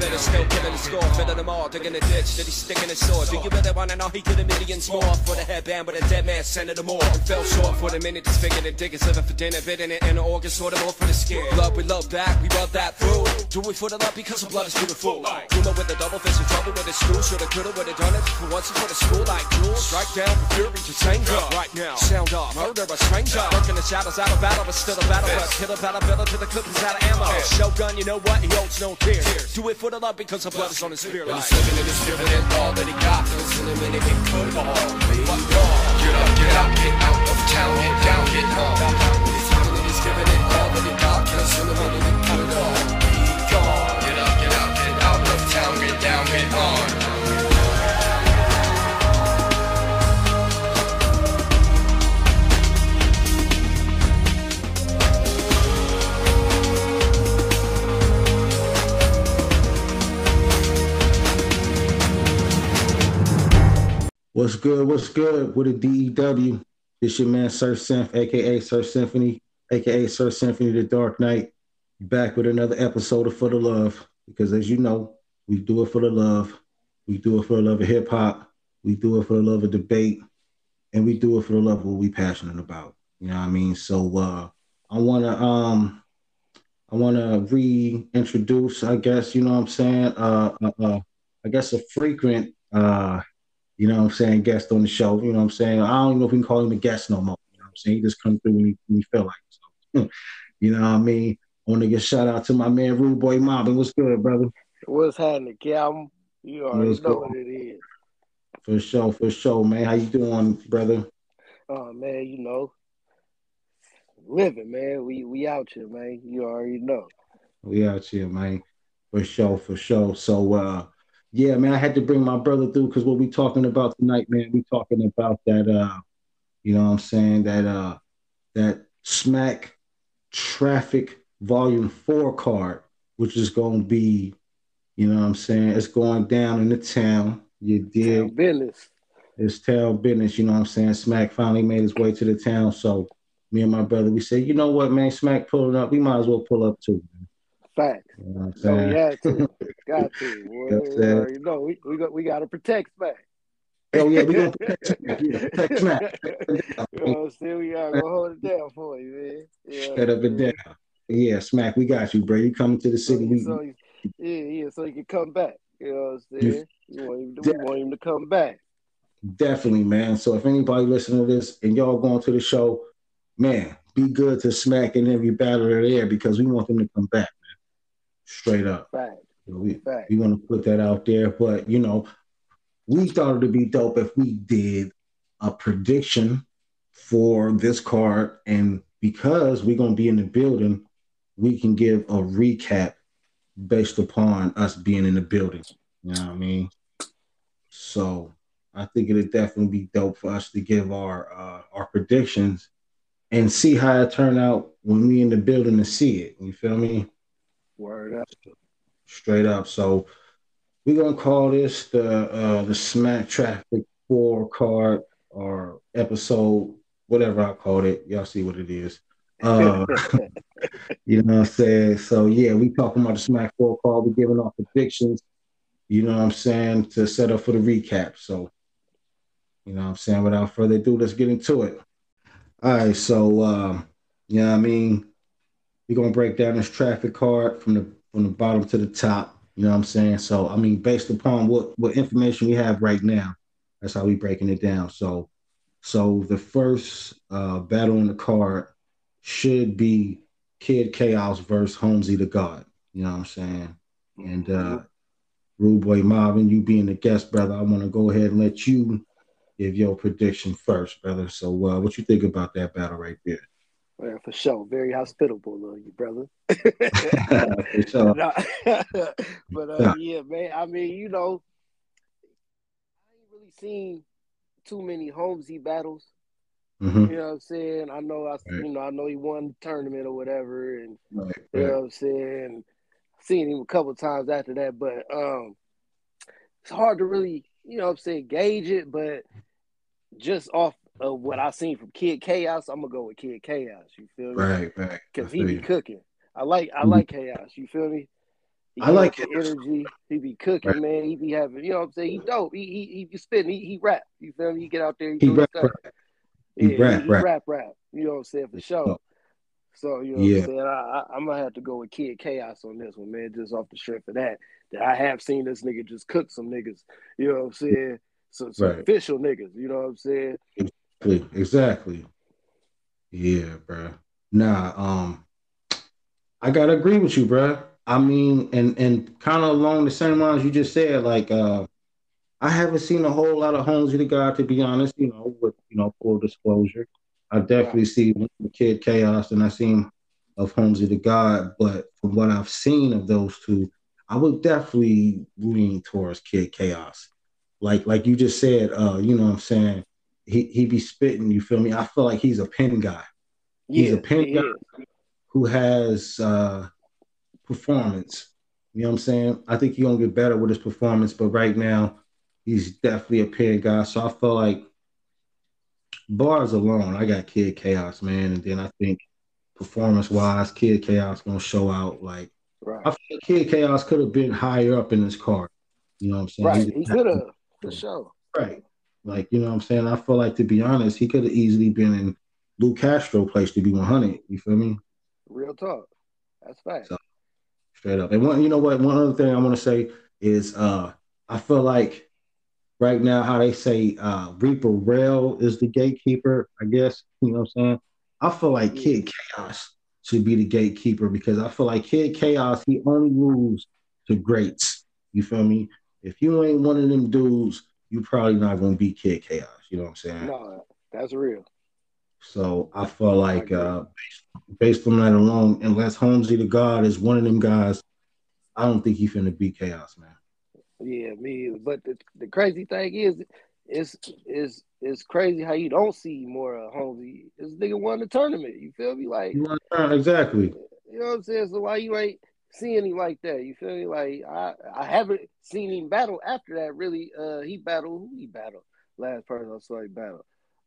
better still killing the score, filling them all, digging the ditch that he's sticking his sword. Do you really wanna know he did a millions more for the headband with a dead man to more? And fell short for the minute, disfigured and diggers living for dinner, bidding it in the organ, sort of more for the skin. Love, we love back, we rub that through. Do it for the love because the blood is beautiful. Humor with the double fist in trouble with the screw, shoulda, coulda, woulda done it. For once, for the school like jewels. Strike down for fury, just anger. Right now, sound off, murder a stranger. Working the shadows out of battle, but still a battle. But kill a battle, battle to the clip is out of ammo. Shogun, you know what? He holds no fear. Do it for the love because the blood is on his spirit. But he's living in his giving it all that he got. Listen a minute, he could all. What more? Get up, get out, get out of town, get down, get home. He's living in his giving it all that he got. Listen a minute, he could all. Be gone. Get up, get out, get out of town, get down, get on. What's good? What's good with a DEW? This your man Sir Symph, aka Sir Symphony, aka Sir Symphony the Dark Knight, back with another episode of For the Love. Because as you know, we do it for the love. We do it for the love of hip hop. We do it for the love of debate, and we do it for the love of what we passionate about. You know what I mean? So uh, I wanna um I wanna reintroduce, I guess, you know what I'm saying, uh, uh, uh I guess a frequent uh you know what I'm saying, guest on the show. You know what I'm saying? I don't know if we can call him a guest no more. You know what I'm saying? He just comes through when he, when he feel like it. So, you know what I mean? I want to give shout out to my man Rude Boy Mobbin. What's good, brother? What's happening, Calvin? You already What's know what it is. For sure, for sure, man. How you doing, brother? Oh man, you know. Living, man. We we out here, man. You already know. We out here, man. For sure, for sure. So uh yeah, man, I had to bring my brother through because what we talking about tonight, man, we talking about that uh, you know what I'm saying, that uh that smack traffic volume four card, which is gonna be, you know what I'm saying, it's going down in the town. You Town business. It's town business, you know what I'm saying? Smack finally made his way to the town. So me and my brother, we said, you know what, man, Smack pulling up, we might as well pull up too. Man. Fact. You know So had to. got to. You it. already know. We we got we gotta protect Smack. Oh yeah, we gonna protect Smack. Yeah, protect Smack. You know saying? We gotta go hold it down for you, man. Yeah, Shut up and down. Yeah, Smack, we got you, bro. You coming to the So, city? We, so, yeah, yeah, so he can come back. You know what I'm saying? You want him to, we want him to come back. definitely, man. So if anybody listening to this and y'all going to the show, man, be good to Smack in every battle there because we want them to come back, man. Straight up. Fact, So we we want to put that out there. But you know, we thought it'd be dope if we did a prediction for this card, and because we're gonna be in the building, we can give a recap based upon us being in the building. You know what I mean? So I think it'd definitely be dope for us to give our uh, our predictions and see how it turn out when we in the building to see it. You feel me? Word up. straight up. So we're gonna call this the uh the Smack Traffic Four card or episode, whatever I called it. Y'all see what it is. Uh, you know what I'm saying? So yeah, we talking about the Smack Four card. We're giving our predictions. You know what I'm saying to set up for the recap. So you know what I'm saying. Without further ado, let's get into it. All right. So um, you know what I mean. We're gonna break down this traffic card from the from the bottom to the top. You know what I'm saying? So I mean, based upon what what information we have right now, that's how we breaking it down. So so the first uh, battle on the card should be Kid Chaos versus Holmesy the God. You know what I'm saying? And uh Rude Boy Marvin, you being the guest, brother, I want to go ahead and let you give your prediction first, brother. So uh, what you think about that battle right there? Well, for sure. Very hospitable of you, brother. For sure. Nah. but uh, yeah, man. I mean, you know, I ain't really seen too many Holmesy battles. Mhm. You know what I'm saying? I know I Right. you know, I know he won the tournament or whatever and Right, you know what I'm saying? Seen him a couple times after that, but um it's hard to really, you know what I'm saying, gauge it, but just off of what I seen from Kid Chaos, I'm gonna go with Kid Chaos. You feel me? Right, right. Because he be you. cooking. I like I Mhm. like Chaos. You feel me? He I like energy. He be cooking, Right. man. He be having, you know what I'm saying? He dope. He he, he be spitting. He, he rap. You feel me? He get out there. He, He do rap, rap. He Yeah, rap, he, rap. rap, rap. You know what I'm saying for sure. So you know Yeah. what I'm saying. I, I I'm gonna have to go with Kid Chaos on this one, man. Just off the strength of that, that I have seen this nigga just cook some niggas. You know what I'm saying? So some Right. official niggas. You know what I'm saying? Exactly. Exactly. Yeah, bro. Nah, um, I gotta agree with you, bro. I mean, and and kind of along the same lines you just said, like, uh, I haven't seen a whole lot of Homes of the God, to be honest. You know, with you know full disclosure, I definitely see Kid Chaos, and I seen of Holmesy the God, but from what I've seen of those two, I would definitely lean towards Kid Chaos. Like like you just said, uh, you know what I'm saying? He he be spitting, you feel me? I feel like he's a pen guy He's a pen he guy. who has uh performance. You know what I'm saying? I think he's gonna get better with his performance, but right now he's definitely a pen guy. So I feel like bars alone, I got Kid Chaos, man, and then I think performance wise, Kid Chaos gonna show out. Like Right. I feel like Kid Chaos could have been higher up in this card. You know what I'm saying? Right. just He could have for sure. Right. Like, you know what I'm saying? I feel like, to be honest, he could have easily been in Lou Castro place to be 100. You feel me? Real talk. That's fact. So- Straight up. And one, you know what? One other thing I want to say is uh I feel like right now how they say uh Reaper Rail is the gatekeeper, I guess. You know what I'm saying? I feel like Yeah. Kid Chaos should be the gatekeeper because I feel like Kid Chaos, he only moves to greats. You feel me? If you ain't one of them dudes, you probably not gonna be Kid Chaos. You know what I'm saying? no, that's real. So I feel like uh, based, based on that alone, unless Holmesy the God is one of them guys, I don't think he finna beat Chaos, man. Yeah, me either. But the, the crazy thing is, it's is it's crazy how you don't see more of Holmesy. This nigga won the tournament. You feel me? Like? Exactly. you know what I'm saying? So why you ain't seeing him like that? You feel me? Like I I haven't seen him battle after that. Really, uh, he battled who he battled last person I saw him battle.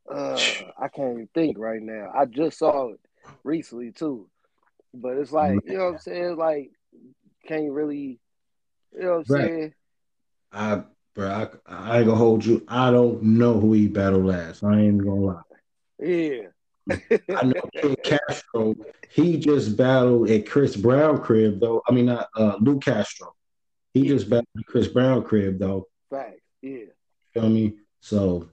Uh, I can't even think right now. I just saw it recently too, but it's like you know what I'm saying. Like can't really, you know what I'm Right. saying? I, bro, I, I ain't gonna hold you. I don't know who he battled last. I ain't gonna lie. Yeah. I know Kid Castro. He just battled at Chris Brown crib though. I mean, not uh, Lou Castro. He Yeah. just battled at Chris Brown crib though. Facts. Yeah. Feel me? So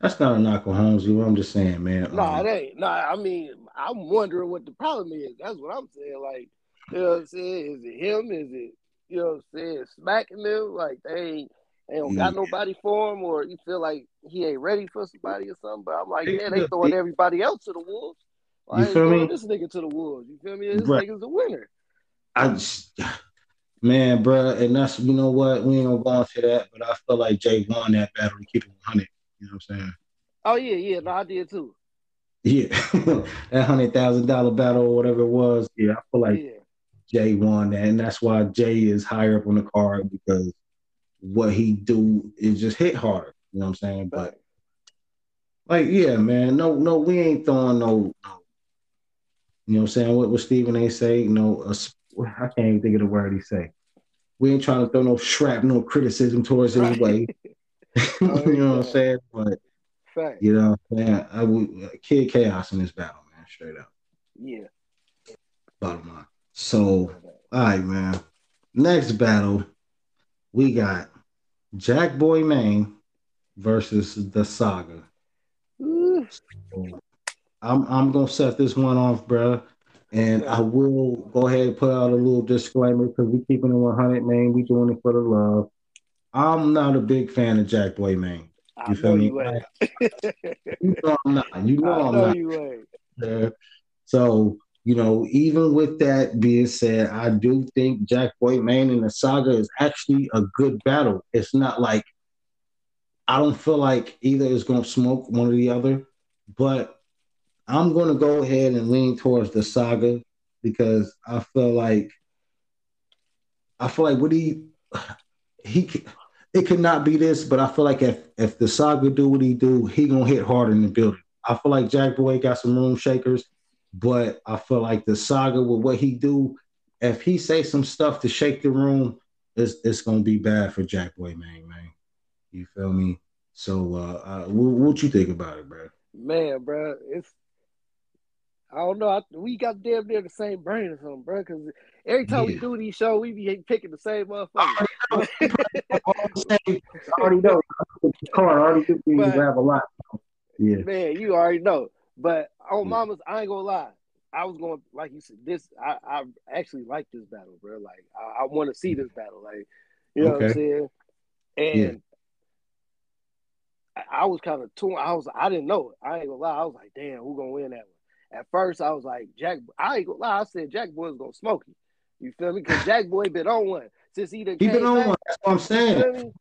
that's not a knock on Holmesy. I'm just saying, man. Nah, um, it ain't. Nah, I mean, I'm wondering what the problem is. That's what I'm saying. Like, you know what I'm saying? Is it him? Is it, you know what I'm saying, smacking them? Like, they ain't, they don't mm. got nobody for him, or you feel like he ain't ready for somebody or something. But I'm like, He- yeah, they throwing everybody else to the wolves. Why You ain't feel throwing me? this nigga to the wolves? You feel me? This Right. nigga's a winner. I just, man, bruh, and that's you know what we ain't gonna go into that, but I feel like Jay won that battle to keep it 100. You know what I'm saying? Oh, yeah, yeah. No, I did too. Yeah, that hundred thousand dollar battle or whatever it was. Yeah, I feel like yeah. Jay won that, and that's why Jay is higher up on the card because what he do is just hit harder. You know what I'm saying? But like, yeah, man, no, no, we ain't throwing no, no. You know what I'm saying? What what Stephen A. say? No, a s- I can't even think of the word he say. We ain't trying to throw no shrapnel criticism towards his Right. way. Oh, you know what I'm saying? But Facts. you know, man, I would Kid Chaos in this battle, man, straight up, Yeah. bottom line. So, all right, man. Next battle, we got Jack Boy Main versus the Saga. Ooh. I'm I'm gonna set this one off, bro. And I will go ahead and put out a little disclaimer because we're keeping it 100, man. We doing it for the love. I'm not a big fan of Jack Boy Main. I You feel know me? you ain't. You know I'm not. You know I I'm know not. you. Yeah. So, you know, even with that being said, I do think Jack Boy Main and the Saga is actually a good battle. It's not like I don't feel like either is going to smoke one or the other, but I'm going to go ahead and lean towards the Saga because I feel like I feel like what he he it could not be this, but I feel like if if the Saga do what he do, he gonna hit hard in the building. I feel like Jack Boy got some room shakers, but I feel like the Saga with what he do if he say some stuff to shake the room, it's it's gonna be bad for Jack Boy, man, man. You feel me? So, uh, uh what, what you think about it, bro? Man, bro, it's I don't know. I, we got damn near the same brain or something, bro. Because every time yeah. we do these shows, we be picking the same motherfucker. I already know. Car already think we have a lot. Yeah, man, you already know. But on Mama's, I ain't gonna lie. I was going like you said. This I, I actually like this battle, bro. Like I, I want to see this battle. Like you know okay. what I'm saying. And yeah. I, I was kind of torn. I was I didn't know. It. I ain't gonna lie. I was like, damn, who gonna win that one? At first, I was like, Jack. I ain't gonna lie. I said Jack Boy's gonna smoke you. You feel me? Because Jack Boy been on one since he done he been on back, one. That's what I'm saying.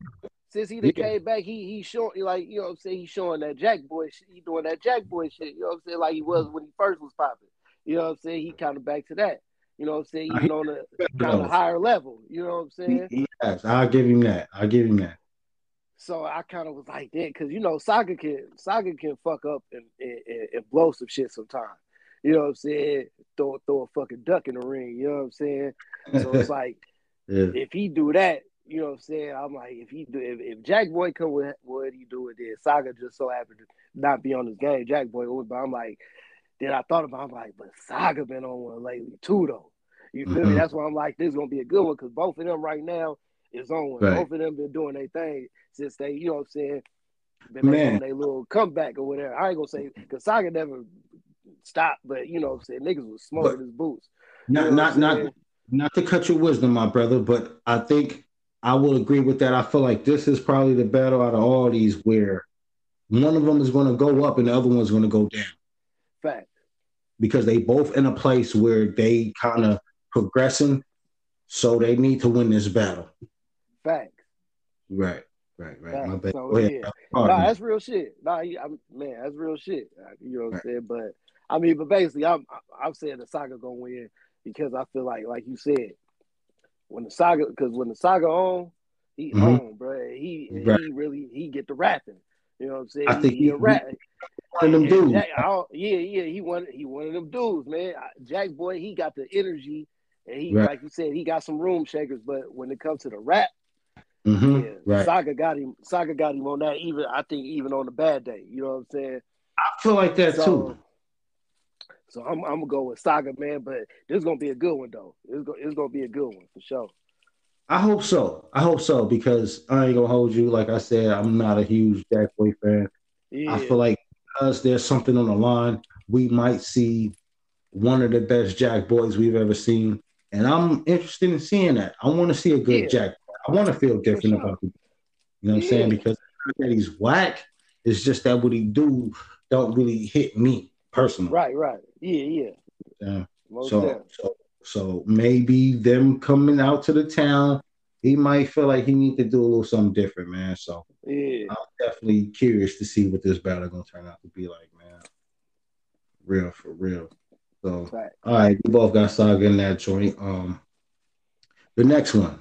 Since he yeah. came back, he he showing like you know what I'm saying. He's showing that Jack Boy. Shit. He doing that Jack Boy shit. You know what I'm saying? Like he was when he first was popping. You know what I'm saying? He kind of back to that. You know what I'm saying? Even uh, on a kind of higher level. You know what I'm saying? Yes, I'll give him that. I'll give him that. So I kind of was like that because you know Saga can Saga can fuck up and, and, and blow some shit sometimes. You know what I'm saying? Throw throw a fucking duck in the ring. You know what I'm saying? So it's like yeah. if he do that, you know what I'm saying? I'm like, if he do, if, if Jack Boy come with what he do with this, Saga just so happened to not be on this game. Jack Boy would, but I'm like, then I thought about, I'm like, but Saga been on one lately too, though. You feel mm-hmm. me? That's why I'm like, this is gonna be a good one because both of them right now is on one. Right. Both of them been doing their thing since they, you know what I'm saying, been making their little comeback or whatever. I ain't gonna say because Saga never stopped, but you know, I'm saying niggas was smoking his boots. Not you know not not not to cut your wisdom, my brother, but I think I will agree with that. I feel like this is probably the battle out of all these where one of them is going to go up and the other one's going to go down. Fact. Because they both in a place where they kind of progressing, so they need to win this battle. Fact. Right. Right, right. Fact. My bad. So, yeah. Nah, that's real shit. Nah, I'm, man, that's real shit. You know what right. I'm saying? But I mean, but basically, I'm I'm saying the saga gonna win because I feel like, like you said, when the saga, because when the saga on, he mm-hmm. on, bro. He right. he really he get the rapping. You know what I'm saying? I think he, he a rap. One of them dudes. Jack, yeah, yeah, he one he one of them dudes, man. Jack boy, he got the energy, and he right. like you said, he got some room shakers. But when it comes to the rap, mm-hmm. yeah, right. Saga got him. Saga got him on that. Even I think even on the bad day, you know what I'm saying? I feel like that so, too. So I'm, I'm gonna go with Saga, man. But this is gonna be a good one, though. It's gonna, it's gonna be a good one for sure. I hope so. I hope so because I ain't gonna hold you. Like I said, I'm not a huge Jack Boy fan. Yeah. I feel like because there's something on the line, we might see one of the best Jack Boys we've ever seen, and I'm interested in seeing that. I want to see a good yeah. Jack. I want to feel different sure. about it. You know what yeah. I'm saying? Because that he's whack. It's just that what he do don't really hit me personally. Right, right. Yeah, yeah. Yeah. so, so, so maybe them coming out to the town, he might feel like he need to do a little something different, man. So yeah, I'm definitely curious to see what this battle gonna turn out to be like, man. Real for real. So right. all right, we both got Saga in that joint. Um, the next one,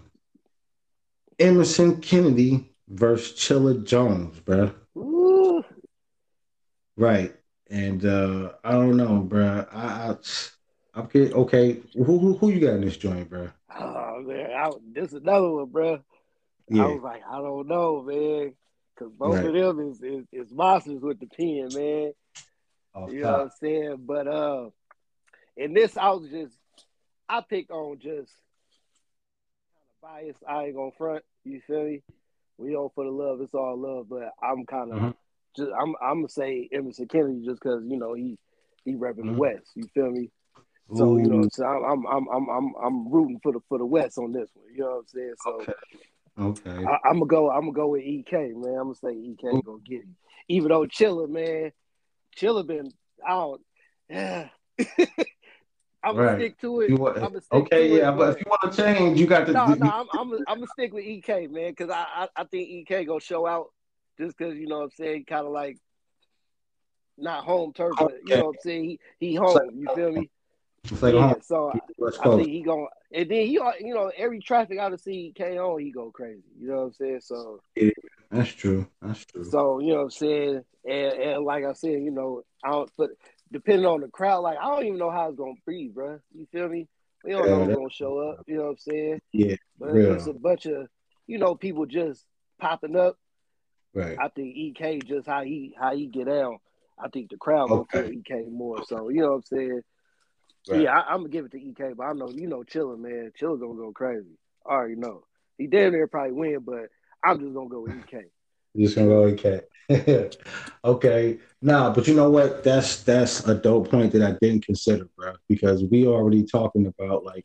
Emerson Kennedy versus Chilla Jones, bro. Ooh. Right. And uh, I don't know, bro. I, I I'm okay. Okay, who, who who you got in this joint, bro? Oh man, I, this is another one, bro. Yeah. I was like, I don't know, man, because both right. of them is, is, is monsters with the pen, man. Oh, you know what I'm saying? But uh, in this, I was just I pick on just kind of biased. I ain't gonna front. You feel me? We all for the love. It's all love, but I'm kind of. Mm-hmm just I'm I'm gonna say Emerson Kennedy just because you know he he repping mm-hmm. the West. You feel me? So Ooh. you know, so I'm I'm I'm I'm I'm rooting for the for the West on this one. You know what I'm saying? So okay, okay. I, am gonna go. I'm gonna go with Ek man. I'm gonna say Ek Ooh. gonna get him. Even though Chilla man, Chilla been out. Yeah. I'm gonna stick to it. Want, I'm okay, yeah, it, but if you want to change, you got to. No, no, I'm, I'm, I'm gonna stick with Ek, man, because I, I, I think Ek gonna show out just because you know what I'm saying, kind of like not home turf, but you know what I'm saying. He he home. You feel me? It's like yeah, so I, I, think he going and then he you know every traffic out of see KO he go crazy. You know what I'm saying? So yeah, that's true. That's true. So you know what I'm saying, and, and like I said, you know I don't. But depending on the crowd, like I don't even know how it's gonna be, bro. You feel me? We don't Yeah, know who's gonna show up. You know what I'm saying? Yeah, But real. it's a bunch of you know people just popping up. Right. I think EK just how he how he get down. I think the crowd Okay. feel EK more. So you know what I'm saying? Right. Yeah, I, I'm gonna give it to EK, but I know you know Chilla, man. Chilla gonna go crazy. I already know. He damn near probably win, but I'm just gonna go with EK. Just gonna go EK. okay. Nah, but you know what? That's that's a dope point that I didn't consider, bro. Because we already talking about like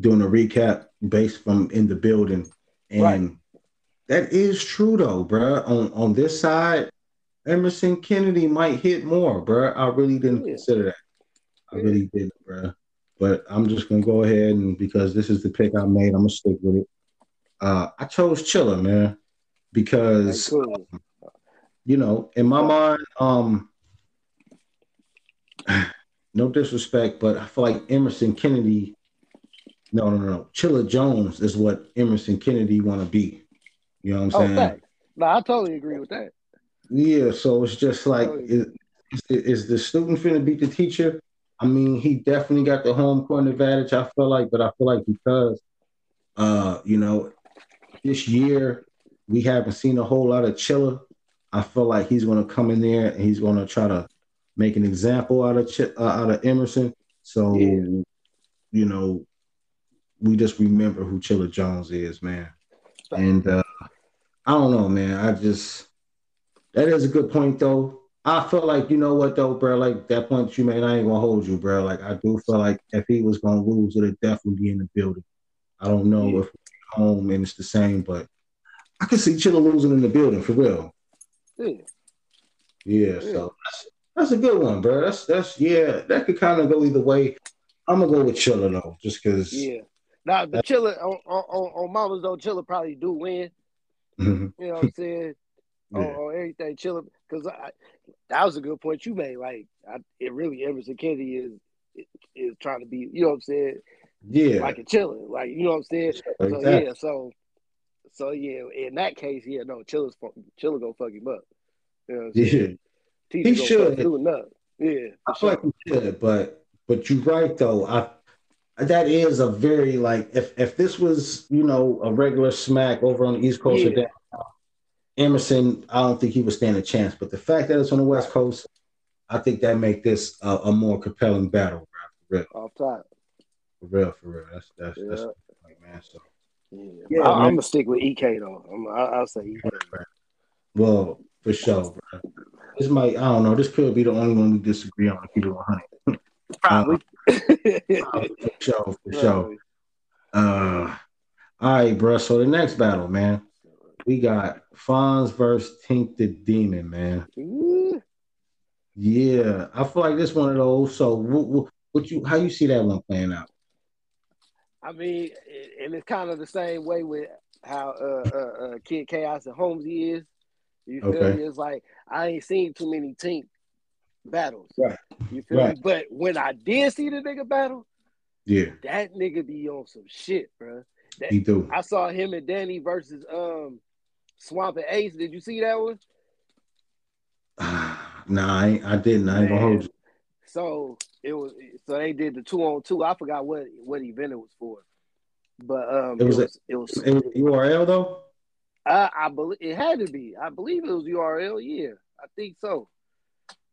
doing a recap based from in the building, and Right. That is true though, bro. On on this side, Emerson Kennedy might hit more, bro. I really didn't Yeah. consider that. I Yeah. really didn't, bro. But I'm just gonna go ahead and because this is the pick I made, I'm gonna stick with it. Uh, I chose Chilla, man, because you know, in my mind, um, no disrespect, but I feel like Emerson Kennedy, no, no, no, no, Chilla Jones is what Emerson Kennedy want to be. You know what I'm Oh, saying? fact. No, I totally agree with that. Yeah, so it's just like, Oh, is, is, the student finna beat the teacher? I mean, he definitely got the home court advantage. I feel like, but I feel like because, uh, you know, this year we haven't seen a whole lot of Chilla. I feel like he's going to come in there and he's going to try to make an example out of Ch- uh, out of Emerson. So, Yeah. you know, we just remember who Chilla Jones is, man. And uh, I don't know, man. I just that is a good point, though. I feel like you know what though, bro. Like that point you made, I ain't gonna hold you, bro. Like I do feel like if he was gonna lose, it'd definitely be in the building. I don't know Yeah. if home and it's the same, but I can see Chilla losing in the building for real. Yeah. Yeah, Yeah. so that's, that's a good one, bro. That's that's yeah, that could kind of go either way. I'm gonna go with Chilla though, just because. Yeah. Now the Chilla on, on, on on Mamas though, Chilla probably do win. Mhm. You know what I'm saying? Yeah. on everything, chilling. Because that was a good point you made. Like, I, it really Emerson Kennedy is is trying to be, you know what I'm saying, yeah, like a chilling, like you know what I'm saying. So yeah, so so yeah, in that case, yeah, no, Chilla's fu- Chilla gonna fuck him up. You know what I'm yeah. He should. student up. Yeah, I feel like we should, but but you're right though. I that is a very like if if this was you know a regular smack over on the East Coast or down Emerson, I don't think he would stand a chance. But the fact that it's on the West Coast, I think that make this a, a more compelling battle, bro. For real, off top. for real, for real. That's that's Yeah. that's like man. So Yeah, Yeah, I, man. I'm gonna stick with EK though. I'm, I, I'll say EK. well, for sure, bro. This might I don't know. This could be the only one we disagree on. If you do 100, Probably. for sure, for sure. Uh, all right, bro. So the next battle, man, we got Fonz versus Tink the Demon, man. Ooh. Yeah, I feel like this one of those. So, what, what, you, how you see that one playing out? I mean, and it's kind of the same way with how uh, uh, uh, Kid Chaos and Holmesy is. You feel Okay. me? It's like I ain't seen too many Tink battles. Right. You feel Right. me? But when I did see the nigga battle, Yeah, that nigga be on some shit, bro. That, he do. I saw him and Danny versus um Swamp and Ace. Did you see that one? nah, I, I didn't. I ain't gonna hold you. So it was so they did the two on two. I forgot what what event it was for, but um It was a- it was It was URL though. I, I believe it had to be. I believe it was URL. Yeah, I think so.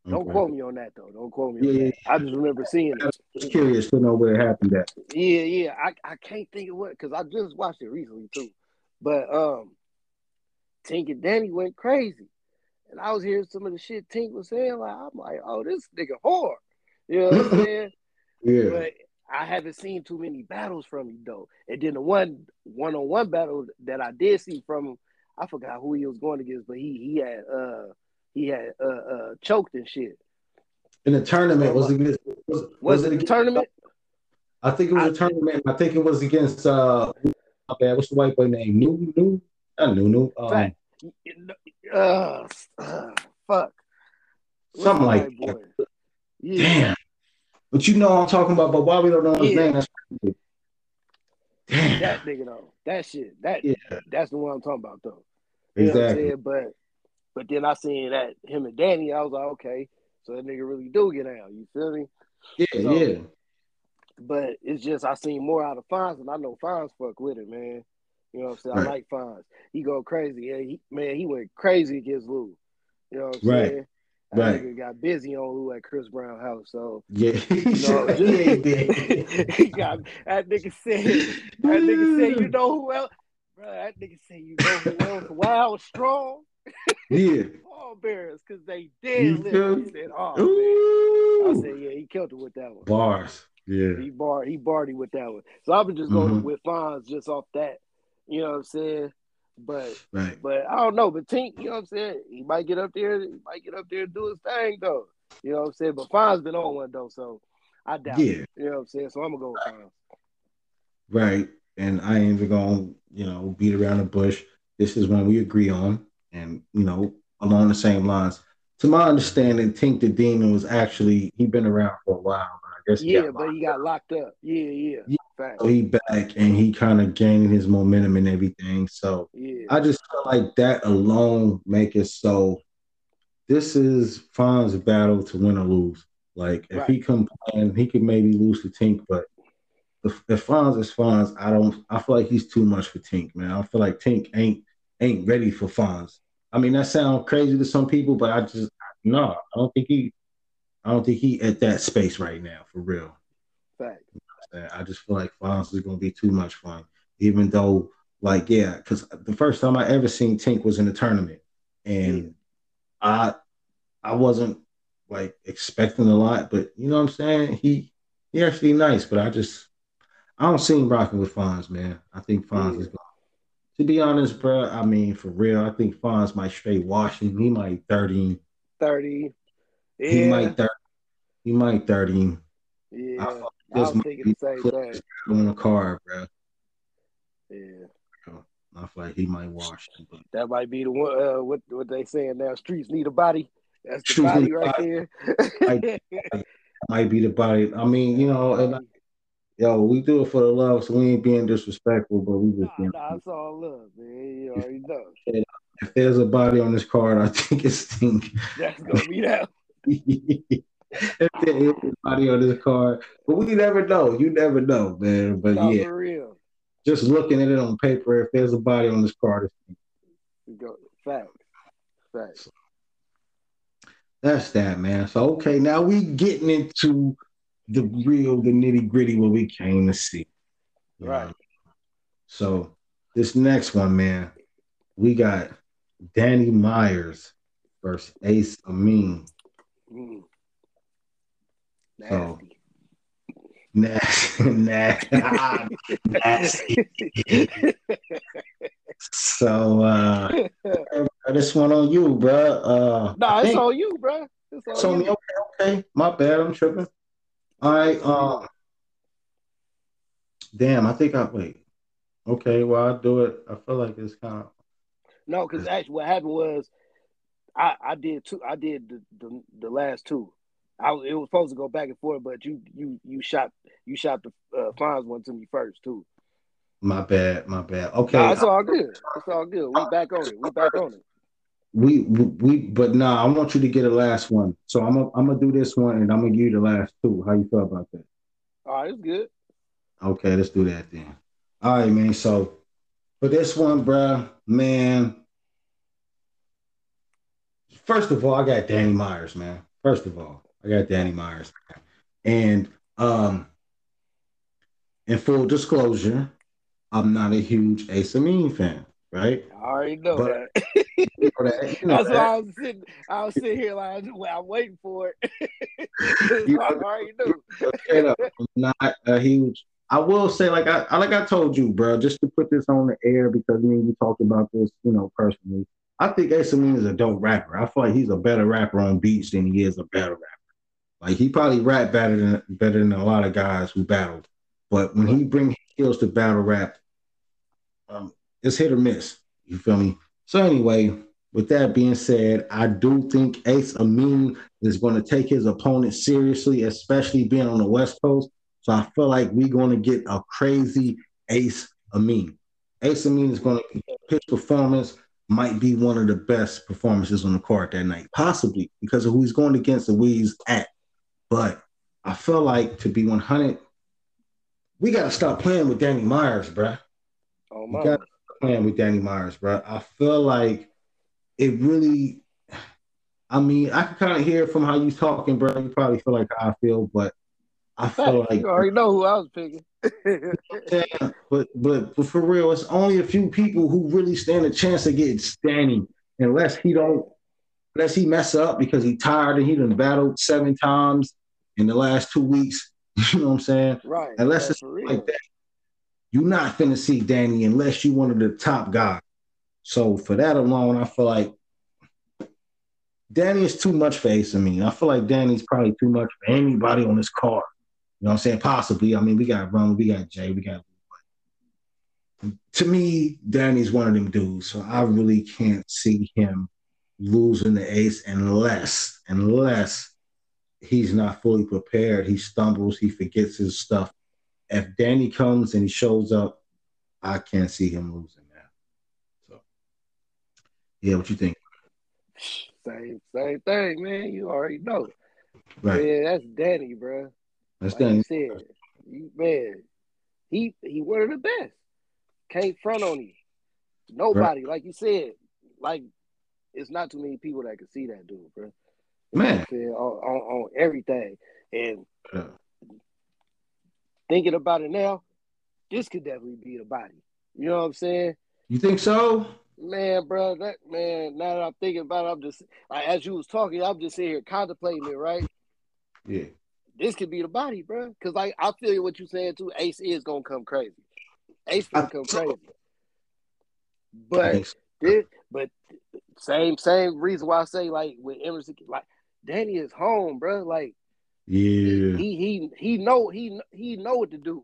Don't Okay. quote me on that though. Don't quote me on Yeah, that. I just remember seeing it. curious to know where it happened at. Yeah, yeah. I, I can't think of what because I just watched it recently too. But um, Tink and Danny went crazy, and I was hearing some of the shit Tink was saying. Like I'm like, oh, this nigga hard. You know what I'm saying? Yeah, But I haven't seen too many battles from him though. And then the one one on one battle that I did see from him, I forgot who he was going against, but he he had uh he had uh uh choked and shit. in the tournament was it against, was, Was, was it the against- tournament? I think it was a I- tournament. I think it was against uh, my bad. What's the white boy name? New, new, not new, new. Um. Uh, uh fuck. What's Something like that. Yeah. Damn. But you know what I'm talking about. But why we don't know his Yeah. name? That's Damn. That nigga though. That shit. That Yeah. that's the one I'm talking about though. You know what I'm exactly. But but then I seen that him and Danny, I was like, okay, so that nigga really do get out. You feel me? Yeah, So- yeah. but it's just I seen more out of Fonz, and I know Fonz fuck with it, man. You know what I'm saying? Right. I like Fonz. He go crazy. Yeah, he, man, he went crazy against Lou. You know what I'm Right. saying? That Right. nigga got busy on Lou at Chris Brown house. So Yeah, you know, he did. he got that nigga said that nigga said you know who else? Bro, that nigga said you know who else? Wild strong yeah. bearers because they did dead feel lit. me? I said, oh. I said, yeah, he killed it with that one. Bars. Yeah. He bar he barred with that one. So I've been just go Mhm. with Fonz just off that. You know what I'm saying? But Right. but I don't know. But Tink, you know what I'm saying? He might get up there, he might get up there and do his thing though. You know what I'm saying? But Fonz been on one though, so I doubt it. Yeah. You know what I'm saying? So I'm gonna go with Fonz. Right. And I ain't even gonna, you know, beat around the bush. This is one we agree on, and you know, along the same lines. To my understanding, Tink the Demon was actually he been around for a while, but I guess he Yeah, but he got locked up. Yeah, yeah. Yeah. Fact. so he back and he kind of gaining his momentum and everything. So Yeah. I just feel like that alone make it so. This is Fonz's battle to win or lose. Like if he Right. come playing, he could maybe lose to Tink, but if, if Fonz is Fonz, I don't. I feel like he's too much for Tink, man. I feel like Tink ain't ain't ready for Fonz. I mean, that sounds crazy to some people, but I just no, I don't think he. I don't think he at that space right now for real. Fact. I just feel like Fonz is going to be too much fun, even though, like, yeah, because the first time I ever seen Tink was in the tournament, and I, I wasn't like expecting a lot, but you know what I'm saying? He, he actually nice, but I just, I don't see him rocking with Fonz, man. I think Fonz Yeah. is going. To be honest, bro, I mean, for real, I think Fonz might straight wash him. He might thirty. Thirty. Yeah. He might thirty. He might thirty yeah. I I, this was might thinking be the same on the car, bro. Yeah. I feel like he might wash him, but That might be the one. Uh, what what they saying now? Streets need a body. That's the Streets body right body. there. might be the body. I mean, you know, and yo, we do it for the love, so we ain't being disrespectful, but we nah, just being. nah, it's all love, man. You already know. If there's a body on this card, I think it's Tink. That's gonna be that. if there is a body on this card, but we never know. You never know, man. But Nah, yeah, real. just looking at it on paper, if there's a body on this card, it's Go fact. Fact. That's that, man. So okay, now we getting into the real, the nitty gritty, what we came to see. Right. know? So this next one, man, we got Danny Myers versus Ace Amin. Mm. So- Nasty. Nasty, nasty, nasty. So uh, this one on you, bro. Uh, nah, it's on you, bro. It's on on you. me. Okay, okay. My bad. I'm tripping. Right. uh Damn. I think I wait. Okay. Well, I'll do it. I feel like it's kind of. No, because actually, what happened was, I I did two. I did the the, the last two. I was- it was supposed to go back and forth, but you you you shot you shot the uh, Fonz one to me first too. My bad. My bad. Okay. Nah, it's all good. It's all good. We back on it. We back on it. We, we but nah. I want you to get a last one. So I'm gonna I'm gonna do this one and I'm gonna give you the last two. How you feel about that? All right, it's good. Okay, let's do that then. All right, man. So for this one, bruh, man. First of all, I got Danny Myers, man. First of all, I got Danny Myers. And um in full disclosure, I'm not a huge Ace Amin fan, right? I already know But- that. You know that. You know That's that. why I was sitting. I was sitting here like well, I'm waiting for it. You I already knew. Straight up, I'm not a huge. I will say, like I like I told you, bro, just to put this on the air because me and you talked about this, you know, personally. I think Ace Amin is a dope rapper. I feel like he's a better rapper on beats than he is a battle rapper. Like he probably rap better than better than a lot of guys who battled. But when he bring skills to battle rap, um, it's hit or miss. You feel me? So anyway, with that being said, I do think Ace Amin is going to take his opponent seriously, especially being on the West Coast. So I feel like we're going to get a crazy Ace Amin. Ace Amin is going to his performance might be one of the best performances on the court that night, possibly because of who he's going against and where he's at. But I feel like to be 100, we gotta stop playing with Danny Myers, bruh. Oh my. Playing with Danny Myers, bruh. I feel like it really. I mean, I can kind of hear from how you talking, bro. You probably feel like how I feel, but I feel like you already know who I was picking. Yeah, but, but but for real, it's only a few people who really stand a chance of getting Danny, unless he don't, unless he mess up because he tired and he done battled seven times in the last two weeks. You know what I'm saying? right. Unless it's like that, you're not finna see Danny unless you one of the top guys. So for that alone, I feel like Danny is too much for Ace Amin. I feel like Danny's probably too much for anybody on this card. You know what I'm saying? Possibly. I mean, we got Ron, we got Jay, we got. To me, Danny's one of them dudes. So I really can't see him losing the ace unless, unless he's not fully prepared. He stumbles, he forgets his stuff. If Danny comes and he shows up, I can't see him losing that. So, yeah, what you think? Same same thing, man. You already know. Right, Yeah, that's Danny, bro. that's Like Danny. you said, you, man, he he one of the best. Can't front on him. Nobody, like you said, like it's not too many people that can see that dude, bro. Man, on, on, on everything. And Yeah. Thinking about it now, this could definitely be the body. You know what I'm saying? you think so? Man, bro, that man. Now that I'm thinking about it, I'm just like, as you was talking, I'm just sitting here contemplating it. Right, Yeah. this could be the body, bro. Because like I feel what you're saying too. Ace is gonna come crazy. Ace gonna come crazy. But this, but same same reason why I say like with Emerson, like Danny is home, bro. Like Yeah, he he he know he he know what to do.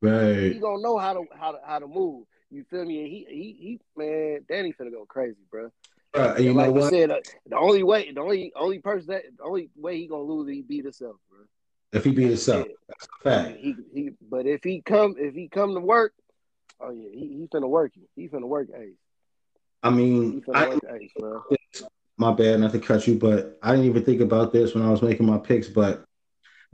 Right. He gonna know how to how to how to move. You feel me? And he he he man, Danny finna go crazy, bro. Uh, you And know like you what? said, uh, the only way, the only only person that, the only way he gonna lose, is he beat himself, bro. If he beat himself, Yeah. that's a fact. He he, but if he come, if he come to work, oh yeah, he he finna work you. He finna work Ace. I mean, I, work Ace. My bad not to cut you, but I didn't even think about this when I was making my picks. But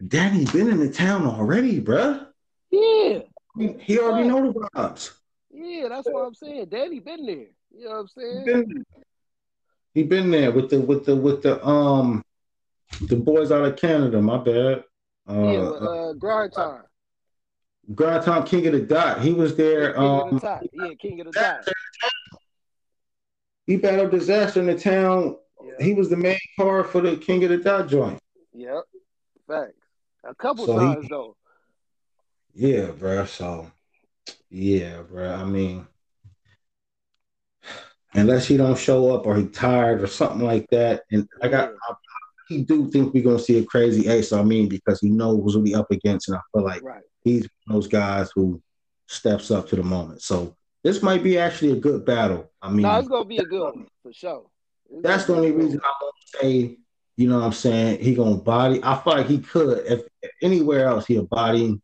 Danny been in the town already, bruh. Yeah, I mean, he already know the vibes. yeah, that's what I'm saying. Danny been there. You know what I'm He saying? been, he been there with the with the with the um the boys out of Canada. My bad. Uh, yeah, uh, grind time. Grind Time King of the Dot. He was there. King of Um, the top. Yeah, king of the top. He battled Dizaster in the town. He was the main card for the King of the Dot joint. yep. Facts. A couple So he- times though. Yeah, bruh. So, yeah, bruh. I mean, unless he don't show up or he tired or something like that, and I got, Yeah. I, he do think we're gonna see a crazy ace. I mean, because he knows who he up against, and I feel like Right. he's one of those guys who steps up to the moment. So this might be actually a good battle. I mean, No, it's gonna be a good one for sure. It's that's the only reason I'm gonna say, you know what I'm saying, he gonna body. I feel like he could. If anywhere else he'll body.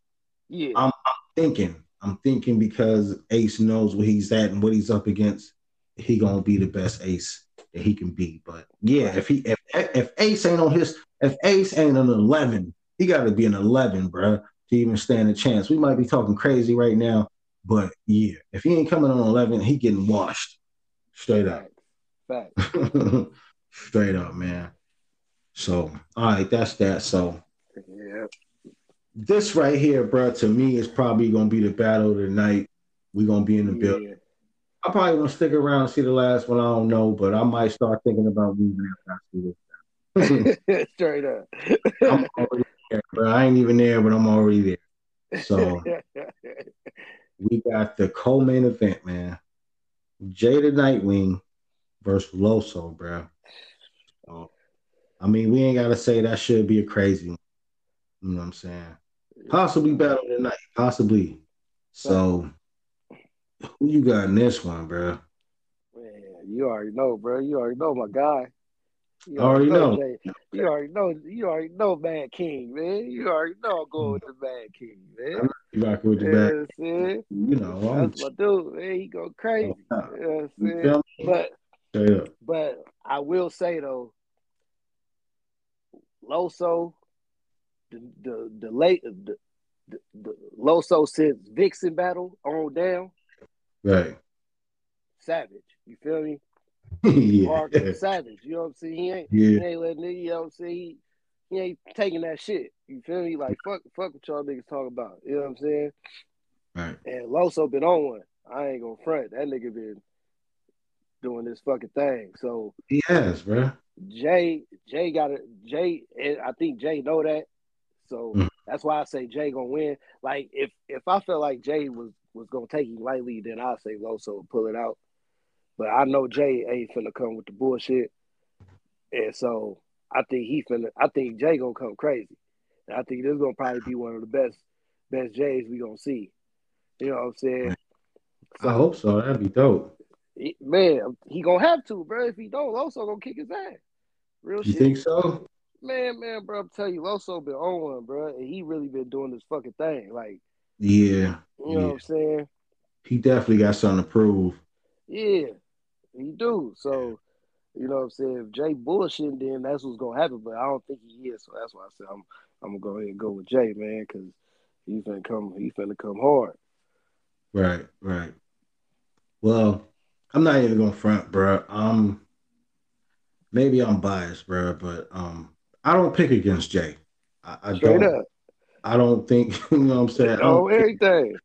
Yeah. I'm thinking. I'm thinking because Ace knows where he's at and what he's up against. He gonna be the best Ace that he can be. But yeah, if he if if Ace ain't on his if Ace ain't an eleven, he got to be an eleven, bruh, to even stand a chance. We might be talking crazy right now, but yeah, if he ain't coming on eleven, he getting washed straight up. Facts. Straight up, man. So, all right, that's that. So, Yeah. this right here, bro, to me is probably gonna be the battle of the night. We're gonna be in the building. I probably gonna stick around and see the last one. I don't know, but I might start thinking about leaving after I see this. Straight up. I'm already there. I ain't even there, but I'm already there. So we got the co-main event, man. Jada Nightwing versus Loso, bro. So, I mean, we ain't gotta say that should be a crazy one. You know what I'm saying? Possibly battle tonight. Possibly. So who you got in this one, bro? Man, you already know, bro. You already know my guy. You Already know. Jay. You already know. You already know Mad King, man. You already know I'm going hmm. with the Mad King, man. You rocking with You the know back. You know, I'm That's my dude, man. He go crazy. Oh, you know you saying? But up. but I will say though, Loso, the the the late the, the, the Loso since Vixen battle on down, Right. savage. You feel me? yeah. Mark savage. You know what I'm saying? He ain't Yeah. he ain't letting you know what I'm saying? He, he ain't taking that shit. You feel me? Like fuck fuck what y'all niggas talk about. You know what I'm saying? Right. And Loso been on one. I ain't gonna front. That nigga been doing this fucking thing. So He has, bro. Jay, Jay got it. Jay, and I think Jay know that. So Mhm. that's why I say Jay gonna win. Like if if I felt like Jay was was gonna take him lightly, then I'd say Loso would pull it out. But I know Jay ain't finna come with the bullshit, and so I think he finna. I think Jay gonna come crazy, and I think this gonna probably be one of the best best Jays we gonna see. You know what I'm saying? I hope so. That'd be dope. Man, he gonna have to, bro. If he don't, Loso gonna kick his ass. Real You shit. think so? Man, man, bro, I'm telling you, Loso been on one, bro, and he really been doing this fucking thing. Like, Yeah. you know what I'm saying? He definitely got something to prove. Yeah, he do. So, you know what I'm saying? If Jay bullshit, then that's what's gonna happen. But I don't think he is. So that's why I said I'm I'm gonna go ahead and go with Jay, man, because he's gonna come he's gonna come hard. Right, right. Well, I'm not even gonna front, bro. Um, maybe I'm biased, bro, but um, I don't pick against Jay. I, I don't. up. I don't think you know what I'm saying. Oh, everything.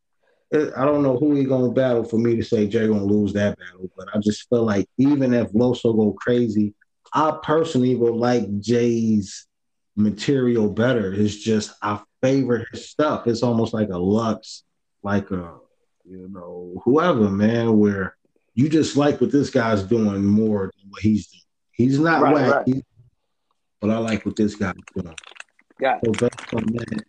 I don't know who he gonna battle for me to say Jay gonna lose that battle, but I just feel like even if Loso go crazy, I personally would like Jay's material better. It's just I favor his stuff. It's almost like a Lux, like a you know whoever man, where you just like what this guy's doing more than what he's doing. He's not Right, wacky, right. but I like what this guy's doing. Yeah. So based on that,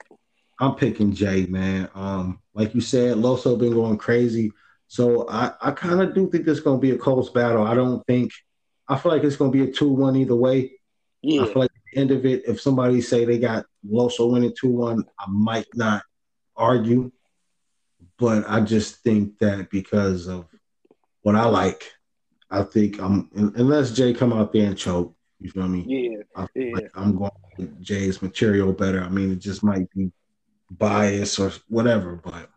I'm picking Jay, man. Um, like you said, Loso been going crazy. So I, I kind of do think this gonna be a close battle. I don't think I feel like it's gonna be a 2-1 either way. yeah. I feel like at the end of it, if somebody say they got Loso winning 2-1, I might not argue. But I just think that because of what I like, I think I'm unless Jay come out there and choke, you feel me? Yeah. I Yeah. like I'm going with Jay's material better. I mean, it just might be bias or whatever, but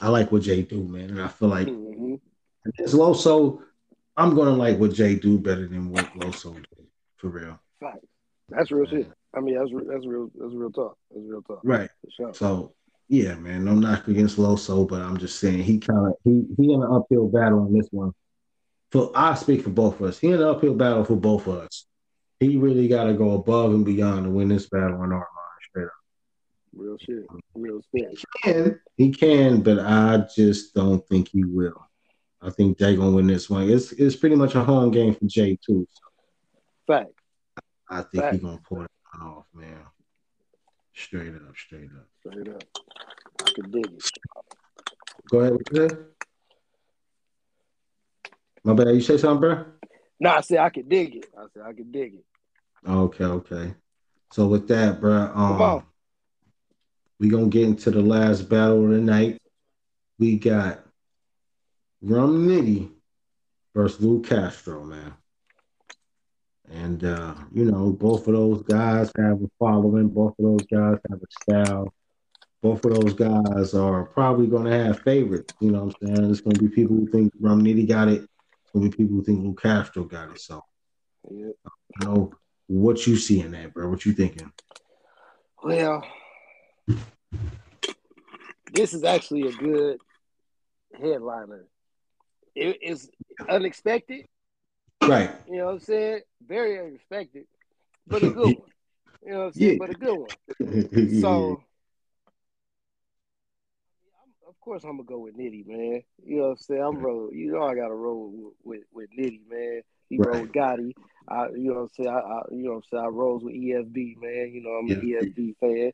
I like what Jay do, man. And I feel like hmm it's Loso. I'm gonna like what Jay do better than what Loso did, for real. Facts. That's real shit. I mean, that's that's real. That's real talk. That's real talk. Right. Sure. So yeah, man, no knock against Loso, but I'm just saying he kind of he he in an uphill battle on this one. So I speak for both of us. He in an uphill battle for both of us. He really got to go above and beyond to win this battle in our mind, straight up. Real shit. Real spit. can. He can, but I just don't think he will. I think Jay gonna win this one. It's it's pretty much a home game for Jay too. So Fact. I think Right. he gonna pull it off, man. Straight up, straight up. Straight up. I can dig it. Go ahead with that. My bad. You say something, bro? No, I said I can dig it. I said I can dig it. Okay, okay. So with that, bro, Come on. Um, um, we gonna get into the last battle of the night. We got Rum Nitty versus Lou Castro, man. And uh, you know, both of those guys have a following. Both of those guys have a style. Both of those guys are probably gonna have favorites. You know what I'm saying? There's gonna be people who think Rum Nitty got it. There's gonna be people who think Lou Castro got it. So, Yeah. you know, what you see in that, bro? What you thinking? Well, this is actually a good headliner. It is unexpected. Right. You know what I'm saying? Very unexpected, but a good one. You know what I'm saying? Yeah. But a good one. So, I'm- of course, I'm gonna go with Nitty, man. You know what I'm saying? I'm roll. You know, I got to roll with, with, with Nitty, man. He Right. rolled with Gotti. I, you know what I'm saying? I, I, you know what I'm saying? I rolls with EFB, man. You know, I'm an EFB fan.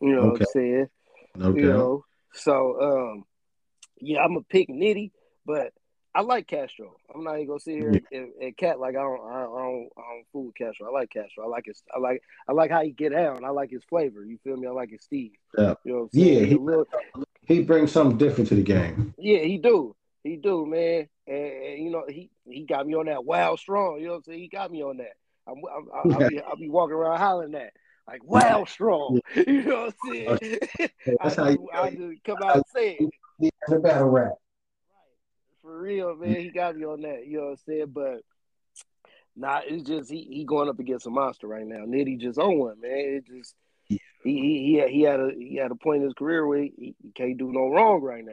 You know what I'm saying? no You know, so um, yeah, I'm gonna pick Nitty, but I like Castro. I'm not even gonna sit here and, and cat like I don't, I don't, I don't, I don't fool with Castro. I like Castro. I like his, I like, I like how he get down. I like his flavor. You feel me? I like his Steve. Yeah. You know what I'm saying? Yeah, He he- little, He brings something different to the game. yeah, he do. He do, man. And, and, you know, he he got me on that wild strong. You know what I'm saying? He got me on that. I'm, I'm, I'll, I'll, be, I'll be walking around hollering that. Like wow strong. You know what I'm oh, saying? That's I, how you I just come out and say it. Yeah, the battle rap. For real, man. He got me on that. You know what I'm saying? But nah, it's just he he going up against a monster right now. Nitty just on one, man. It just Yeah. he he he had, he had a he had a point in his career where he, he can't do no wrong right now.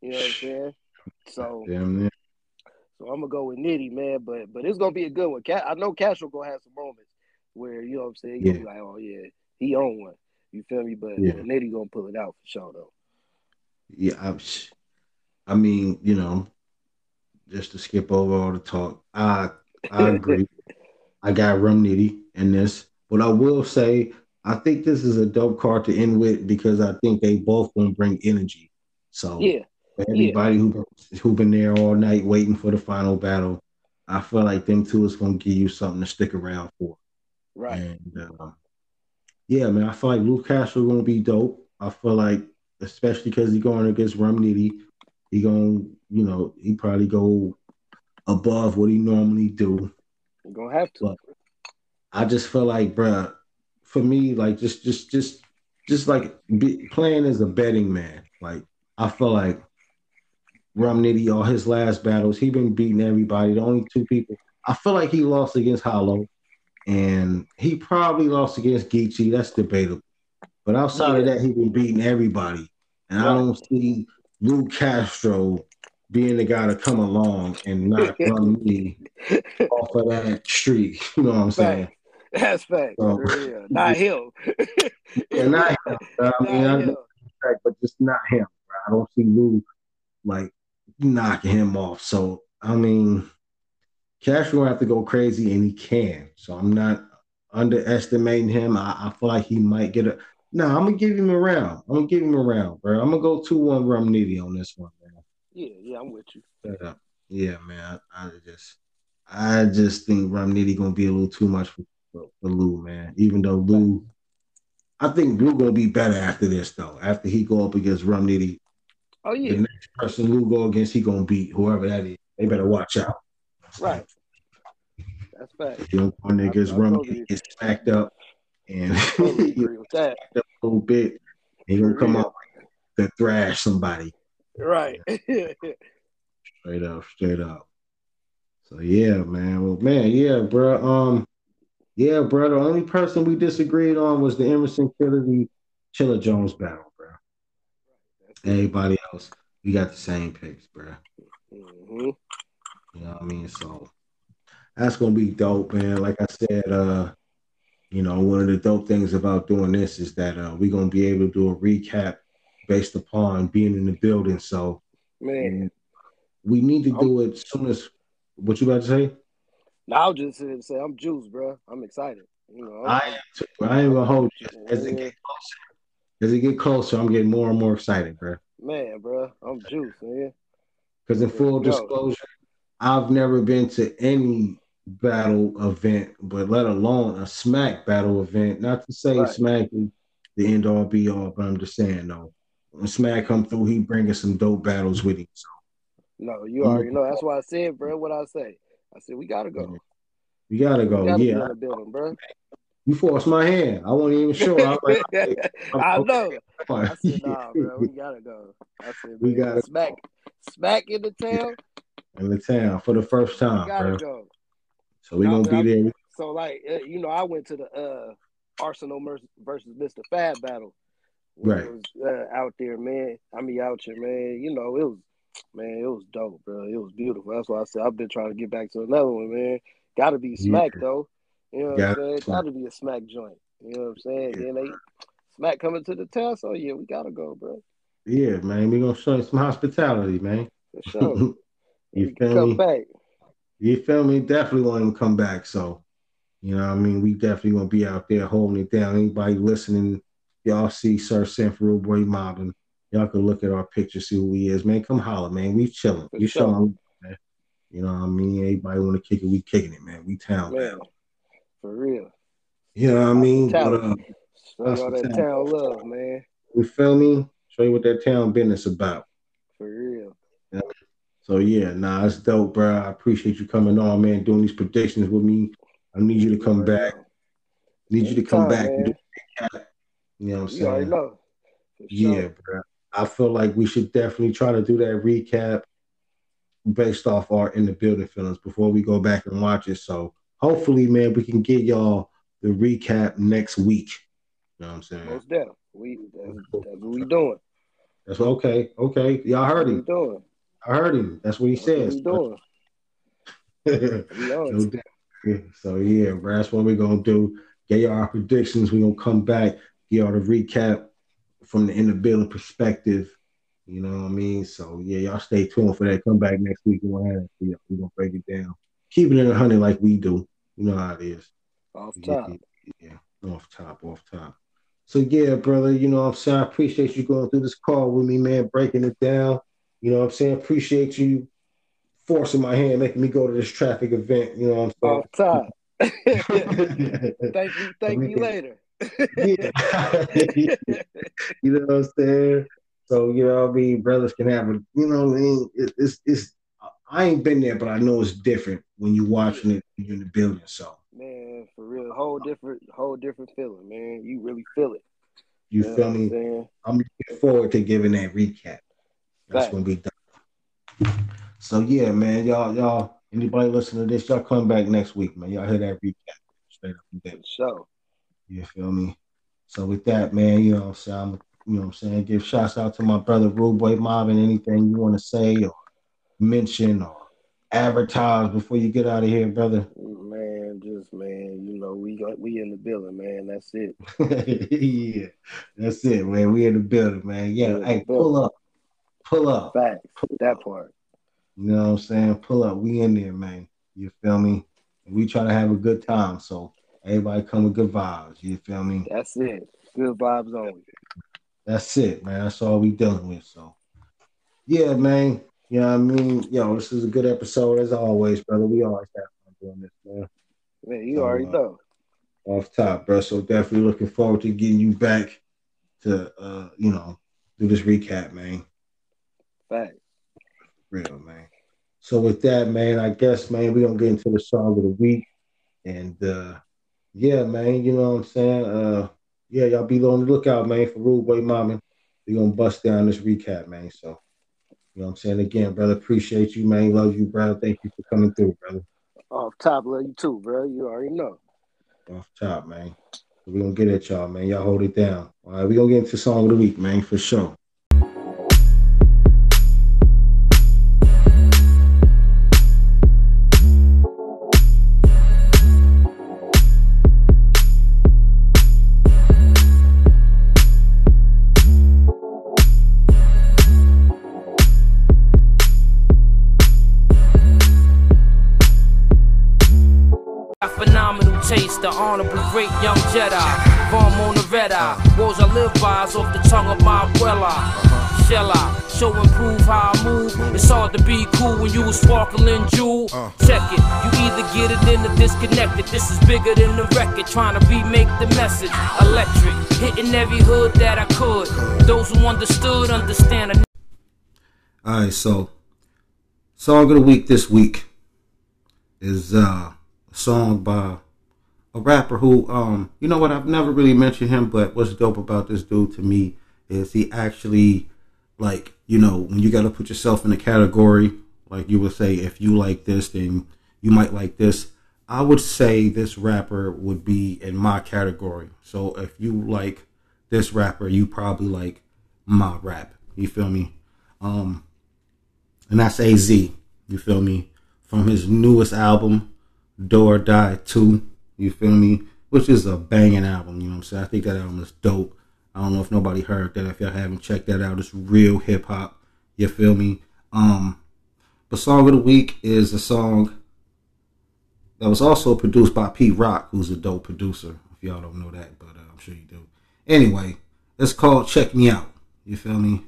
You know what I'm saying? So Damn so I'm gonna go with Nitty, man. But but it's gonna be a good one. Ca- I know Castro gonna have some moments where you know what I'm saying. Yeah. like, oh yeah, he on one. You feel me? But, Yeah. Nitty gonna pull it out for sure though. Yeah, I, I mean, you know, just to skip over all the talk, I I agree. I got Rum Nitty in this, but I will say I think this is a dope card to end with because I think they both gonna bring energy. So Yeah, for everybody who who been there all night waiting for the final battle, I feel like them two is gonna give you something to stick around for. Right. And uh, yeah, man, I feel like Lou Castro gonna be dope. I feel like, especially because he's going against Rum Nitty, he gonna, you know, he probably go above what he normally do. You're gonna have to. But I just feel like, bruh, for me, like just, just, just, just like be, playing as a betting man. Like I feel like Rum Nitty, all his last battles, he been beating everybody. The only two people I feel like he lost against Hollow, and he probably lost against Geechee. That's debatable. But outside of Yeah. that, he been beating everybody, and I don't see Lou Castro being the guy to come along and knock Rum Nitty off of that streak. You know what I'm saying? That's fact. So- Not him. And not him. I mean, I Not know him. but just not him. bro. I don't see Lou like knocking him off. So I mean, Cash gonna have to go crazy, and he can. So I'm not underestimating him. I, I feel like he might get a. No, I'm gonna give him a round. I'm gonna give him a round, bro. I'm gonna go two one Rum Nitty on this one, man. Yeah, yeah, I'm with you. Up. Yeah, man. I, I just, I just think Rum Nitty gonna be a little too much for, for, for Lou, man. Even though Lou, I think Lou gonna be better after this though. After he go up against Rum Nitty, Oh yeah, the next person Lou go against, he gonna beat whoever that is. They better watch out. Right. That's fact. If you don't go in against I- I Rum get smacked up, and Totally agree with that. a little bit, he gonna come out to thrash somebody. Right. Straight up, straight up. So yeah, man. Well, man, yeah, bro. Um, yeah, bro. The only person we disagreed on was the Emerson Kennedy Chilla Jones battle, bro. Everybody else, we got the same picks, bro. hmm You know what I mean? So that's gonna be dope, man. Like I said, uh, you know, one of the dope things about doing this is that uh, we're gonna be able to do a recap based upon being in the building. So Man, we need to do it as soon as what you about to say? now I'll just say, say I'm juiced, bro. I'm excited. You know, I I'm, too. I ain't gonna hold you. As it get closer, as it get closer, I'm getting more and more excited, bro. man, bro. I'm juiced, man. Because in full disclosure, I've never been to any battle event, but let alone a smack battle event. Not to say Right. smack is the end all be all, but I'm just saying though. When Smack come through, he bringing some dope battles with him. So No, you already know. That's why I said, bro. What I say. I said we gotta go. we gotta We go. gotta yeah, in building, bro. you forced my hand. I wasn't even sure. I like, I know. I said, nah, bro, we gotta go. I said, We gotta smack, smack in the town. In the town for the first time, gotta bro. go. So we Nah, gonna be there. So like, uh, you know, I went to the uh Arsenal versus Mr. Fab battle. Right. Was uh, out there, man. I mean, out here, man. You know, it was, man, it was dope, bro. It was beautiful. That's why I said I've been trying to get back to another one, man. Got to be smack Yeah. though. You know what I'm saying? Got to be a smack joint. You know what I'm saying? Yeah. Then they smack coming to the town, so yeah, we gotta go, bro. Yeah, man. We gonna show you some hospitality, man. For sure. you feel me? back. You feel me? Definitely want him to come back. So, you know, what I mean, we definitely gonna be out there holding it down. Anybody listening, y'all see Sir Sanford Boy mobbing. Y'all can look at our picture, see who he is, man. Come holler, man. We chilling. For We sure. showing, man. You know what I mean? Anybody want to kick it? We kicking it, man. We town, man. For real. You know what I mean? But, uh, Show that Hospitality. town love, man. you feel me? Show you what that town business about. For real. So yeah, nah, it's dope, bro. I appreciate you coming on, man, doing these predictions with me. I need you to come back. I Need you to come back and man. do. You know what I'm saying? know. Yeah, sure. bro. I feel like we should definitely try to do that recap based off our in the building feelings before we go back and watch it. So hopefully, man, we can get y'all the recap next week. You know what I'm saying? Most definitely. We that's, that's what we doing. That's okay. Okay. Y'all heard him. doing. I heard him. That's what he what says. we doing. No doubt. so yeah, bro, that's what we're gonna do. Get y'all our predictions. We're gonna come back, get y'all the recap from the in the building perspective. You know what I mean? So yeah, y'all stay tuned for that. Come back next week and we'll have it. We're gonna break it down. Keep it in a hundred like we do. You know how it is. Off Yeah, top. yeah, off top, off top. So yeah, brother, you know what I'm saying? I appreciate you going through this call with me, man, breaking it down. You know what I'm saying? Appreciate you forcing my hand, making me go to this traffic event. You know what I'm saying? thank you. Thank you later. yeah. you know what I'm saying? So, you know I mean? Brothers can have a, you know what I mean? It, it's, it's, I ain't been there, but I know it's different when you watching it when you're in the building. So, Man, for real, whole different, whole different feeling, man. You really feel it. you know feel me? I'm looking forward to giving that recap. That's gonna be done. So yeah, man, y'all, y'all, anybody listening to this, y'all come back next week, man. Y'all hear that recap straight up and For down. sure. You feel me? So with that, man, you know what I'm saying? I'm, you know what I'm saying? Give shouts out to my brother Rude Boy Mob and anything you want to say or mention or advertise before you get out of here, brother. Man, just man, you know, we got we in the building, man. That's it. yeah, that's it, man. We in the building, man. We Yeah, hey, pull up, pull up. Facts. That part. You know what I'm saying? Pull up. We in there, man. You feel me? We try to have a good time. So everybody come with good vibes. You feel me? That's it. Good vibes only. That's it, man. That's all we dealing with. So yeah, man. You know what I mean? Yo, this is a good episode as always, brother. We always have fun doing this, man. Man, you So, already uh, know. Off top, bro. So definitely looking forward to getting you back to uh, you know, do this recap, man. Facts. Real, man. So with that, man, I guess, man, we're gonna get into the song of the week. And uh yeah, man, you know what I'm saying? Uh yeah, y'all be on the lookout, man, for Rude Boy Mama. we gonna bust down this recap, man. So you know what I'm saying? Again, brother, appreciate you, man. Love you, brother. Thank you for coming through, brother. Off top, love you too, bro. You already know. Off top, man. So we gonna get at y'all, man. Y'all hold it down. All right, we gonna get into song of the week, man, for sure. Trying to remake the message. Electric, hitting every hood that I could. Those who understood understand. All right, so song of the week this week is uh, a song by a rapper who, um, you know what, I've never really mentioned him, but what's dope about this dude to me is he actually, like, you know, when you got to put yourself in a category, like you would say, if you like this, then you might like this. I would say this rapper would be in my category. So if you like this rapper, you probably like my rap. You feel me? Um, and that's AZ. You feel me? From his newest album, Doe or Die 2. You feel me? Which is a banging album, you know what I'm saying? I think that album is dope. I don't know if nobody heard that. If y'all haven't checked that out, it's real hip hop. You feel me? Um, but song of the week is a song that was also produced by Pete Rock, who's a dope producer. If y'all don't know that, but uh, I'm sure you do. Anyway, it's called Check Me Out. You feel me?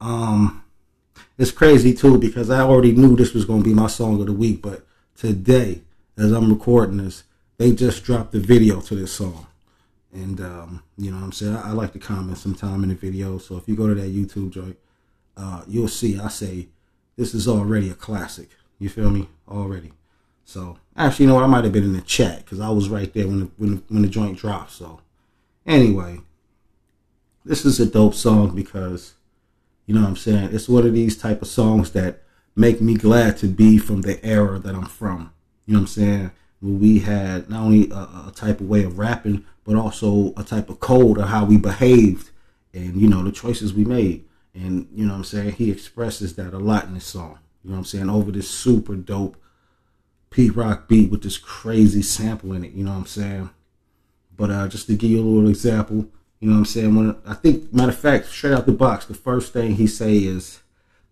Um, it's crazy too because I already knew this was going to be my song of the week, but today, as I'm recording this, they just dropped the video to this song. And, um, you know what I'm saying? I, I like to comment sometime in the video. So if you go to that YouTube joint, uh, you'll see I say this is already a classic. You feel me? Already. So actually, you know what? I might have been in the chat because I was right there when the, when the, when the joint dropped. So anyway, this is a dope song because you know what I'm saying. It's one of these type of songs that make me glad to be from the era that I'm from. You know what I'm saying? Where we had not only a, a type of way of rapping, but also a type of code of how we behaved and you know the choices we made. And you know what I'm saying? He expresses that a lot in this song. You know what I'm saying? Over this super dope Pete Rock beat with this crazy sample in it. You know what I'm saying? But uh, just to give you a little example, you know what I'm saying? When I think, matter of fact, straight out the box, the first thing he say is,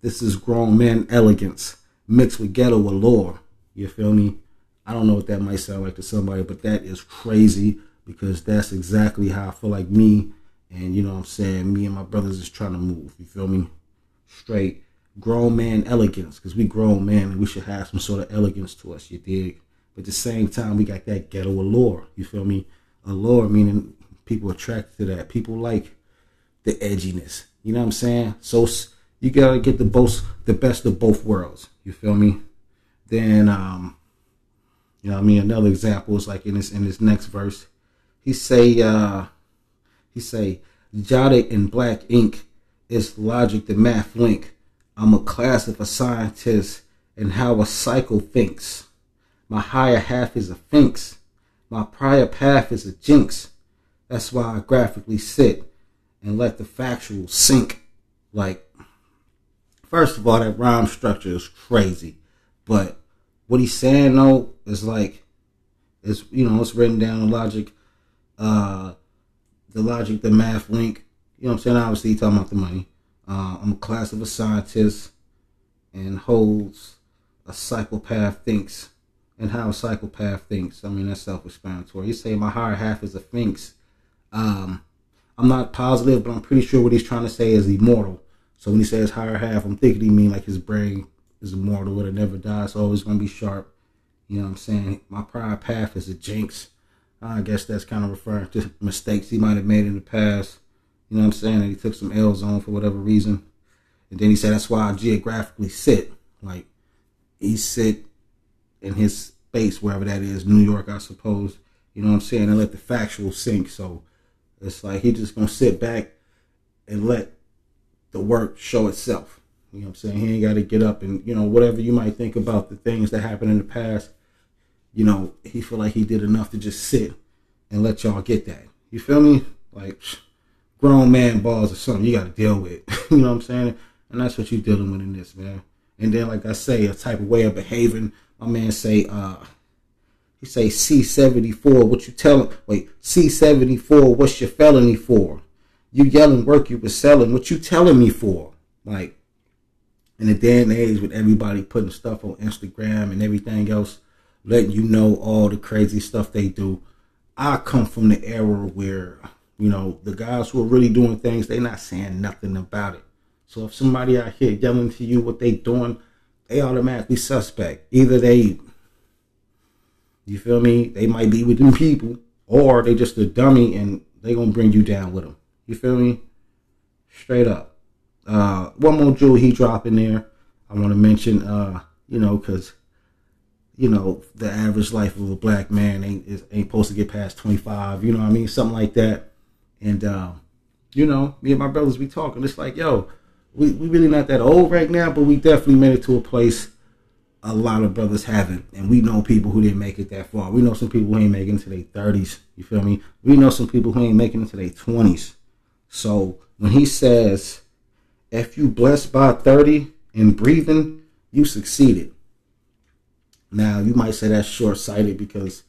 "This is grown man elegance mixed with ghetto allure." You feel me? I don't know what that might sound like to somebody, but that is crazy because that's exactly how I feel like me and you know what I'm saying, me and my brothers is trying to move. You feel me? Straight grown man elegance, because we grown man and we should have some sort of elegance to us, you dig? But at the same time, we got that ghetto allure. You feel me? Allure meaning people attracted to that. People like the edginess. You know what I'm saying? So you gotta get the both, the best of both worlds. You feel me? Then, um, you know, I mean, another example is like in this in this next verse, he say, uh, he say, jotted in black ink is logic the math link. I'm a class of a scientist and how a cycle thinks. My higher half is a sphinx. My prior path is a jinx. That's why I graphically sit and let the factual sink. Like, first of all, that rhyme structure is crazy. But what he's saying though is like, it's you know, it's written down in logic. Uh, the logic, the math link. You know what I'm saying? Obviously, he's talking about the money. Uh, I'm a class of a scientist and holds a psychopath thinks and how a psychopath thinks. I mean, that's self-explanatory. He's saying my higher half is a sphinx. Um, I'm not positive, but I'm pretty sure what he's trying to say is immortal. So when he says higher half, I'm thinking he mean like his brain is immortal, it'll never die, so always gonna be sharp. You know what I'm saying? My prior path is a jinx. I guess that's kind of referring to mistakes he might have made in the past. You know what I'm saying? And he took some L's on for whatever reason. And then he said that's why I geographically sit. Like he sit in his space, wherever that is, New York, I suppose. You know what I'm saying? And let the factual sink. So it's like he just gonna sit back and let the work show itself. You know what I'm saying? He ain't gotta get up and, you know, whatever you might think about the things that happened in the past, you know, he feel like he did enough to just sit and let y'all get that. You feel me? Like grown man balls or something you got to deal with. you know what I'm saying? And that's what you're dealing with in this, man. And then, like I say, a type of way of behaving. My man say, uh, he say C74. What you telling? Wait, C74. What's your felony for? You yelling work you was selling. What you telling me for? Like in the day and age with everybody putting stuff on Instagram and everything else letting you know all the crazy stuff they do. I come from the era where, you know, the guys who are really doing things, they're not saying nothing about it. So if somebody out here yelling to you what they doing, they automatically suspect. Either they, you feel me, they might be with them people, or they just a dummy and they gonna bring you down with them. You feel me? Straight up. Uh, one more jewel he dropped in there. I want to mention, uh, you know, because you know, the average life of a black man ain't ain't supposed to get past 25, you know what I mean? Something like that. And, um, you know, me and my brothers be talking. It's like, yo, we, we really not that old right now, but we definitely made it to a place a lot of brothers haven't. And we know people who didn't make it that far. We know some people who ain't making it to their 30s. You feel me? We know some people who ain't making it to their 20s. So when he says, if you blessed by 30 and breathing, you succeeded. Now you might say that's short sighted because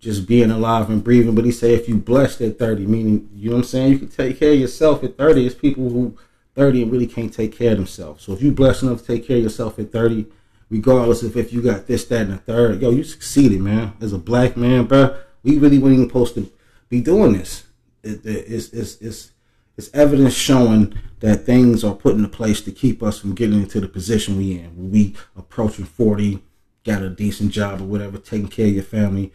just being alive and breathing, but he say if you blessed at 30, meaning you know what I'm saying, you can take care of yourself at 30. It's people who 30 and really can't take care of themselves. So if you blessed enough to take care of yourself at 30, regardless of if you got this, that, and the third, yo, you succeeded, man. As a black man, bro, we really weren't even supposed to be doing this. It, it, it's, it's, it's, it's evidence showing that things are put into place to keep us from getting into the position we in. We approaching 40, got a decent job or whatever, taking care of your family.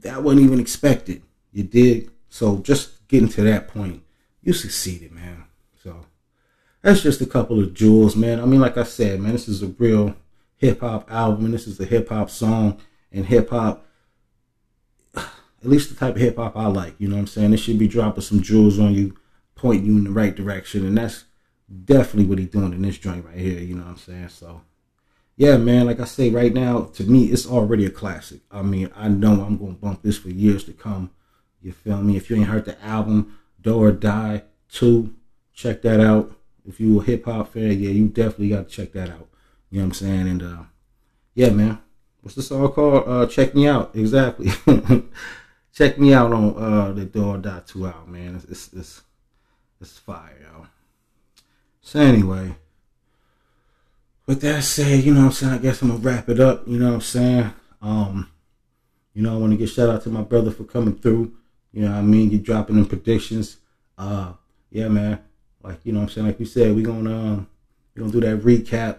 That wasn't even expected. You did. So just getting to that point, you succeeded, man. So that's just a couple of jewels, man. I mean, like I said, man, this is a real hip hop album and this is a hip hop song. and hip hop. At least the type of hip hop I like, you know what I'm saying? It should be dropping some jewels on you, pointing you in the right direction, and that's definitely what he's doing in this joint right here, you know what I'm saying? So yeah, man, like I say right now, to me, it's already a classic. I mean, I know I'm gonna bump this for years to come. You feel me? If you ain't heard the album, Doe or Die 2, check that out. If you a hip hop fan, yeah, you definitely got to check that out. You know what I'm saying? And uh, yeah, man, what's the song called? Uh, check me out. Exactly. check me out on uh, the Doe or Die 2 out, man. It's it's it's, it's fire, yo. So anyway, with that said, you know what I'm saying? I guess I'm gonna wrap it up. You know what I'm saying? Um, you know, I want to give shout out to my brother for coming through. You know what I mean? You dropping them predictions. Uh, yeah, man. Like, you know I'm saying? Like we said, we gonna um we gonna do that recap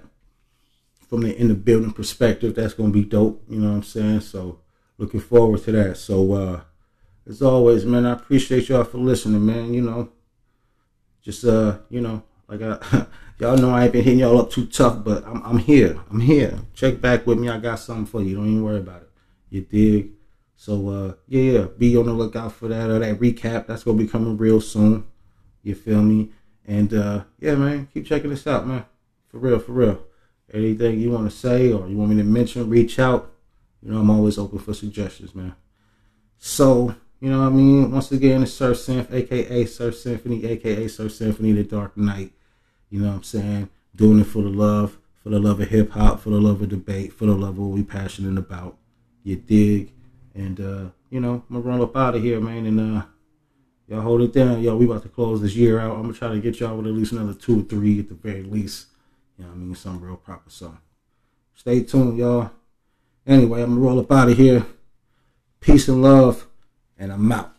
from the in the building perspective. That's gonna be dope, you know what I'm saying? So looking forward to that. So uh as always, man, I appreciate y'all for listening, man. You know, just uh, you know, like I y'all know I ain't been hitting y'all up too tough, but I'm I'm here. I'm here. Check back with me. I got something for you. Don't even worry about it. You dig? So uh, yeah, yeah, be on the lookout for that or that recap. That's gonna be coming real soon. You feel me? And uh, yeah, man, keep checking this out, man. For real, for real. Anything you want to say or you want me to mention, reach out. You know, I'm always open for suggestions, man. So, you know what I mean? Once again, it's Sir Synth, aka Sir Symphony, aka Sir Symphony the Dark Knight. You know what I'm saying? Doing it for the love, for the love of hip hop, for the love of debate, for the love of what we passionate about. You dig? And uh, you know, I'm gonna run up out of here, man. And uh, y'all hold it down, yo. We about to close this year out. I'm gonna try to get y'all with at least another two or three at the very least. You know, I mean, some real proper song. Stay tuned, y'all. Anyway, I'm gonna roll up out of here. Peace and love, and I'm out.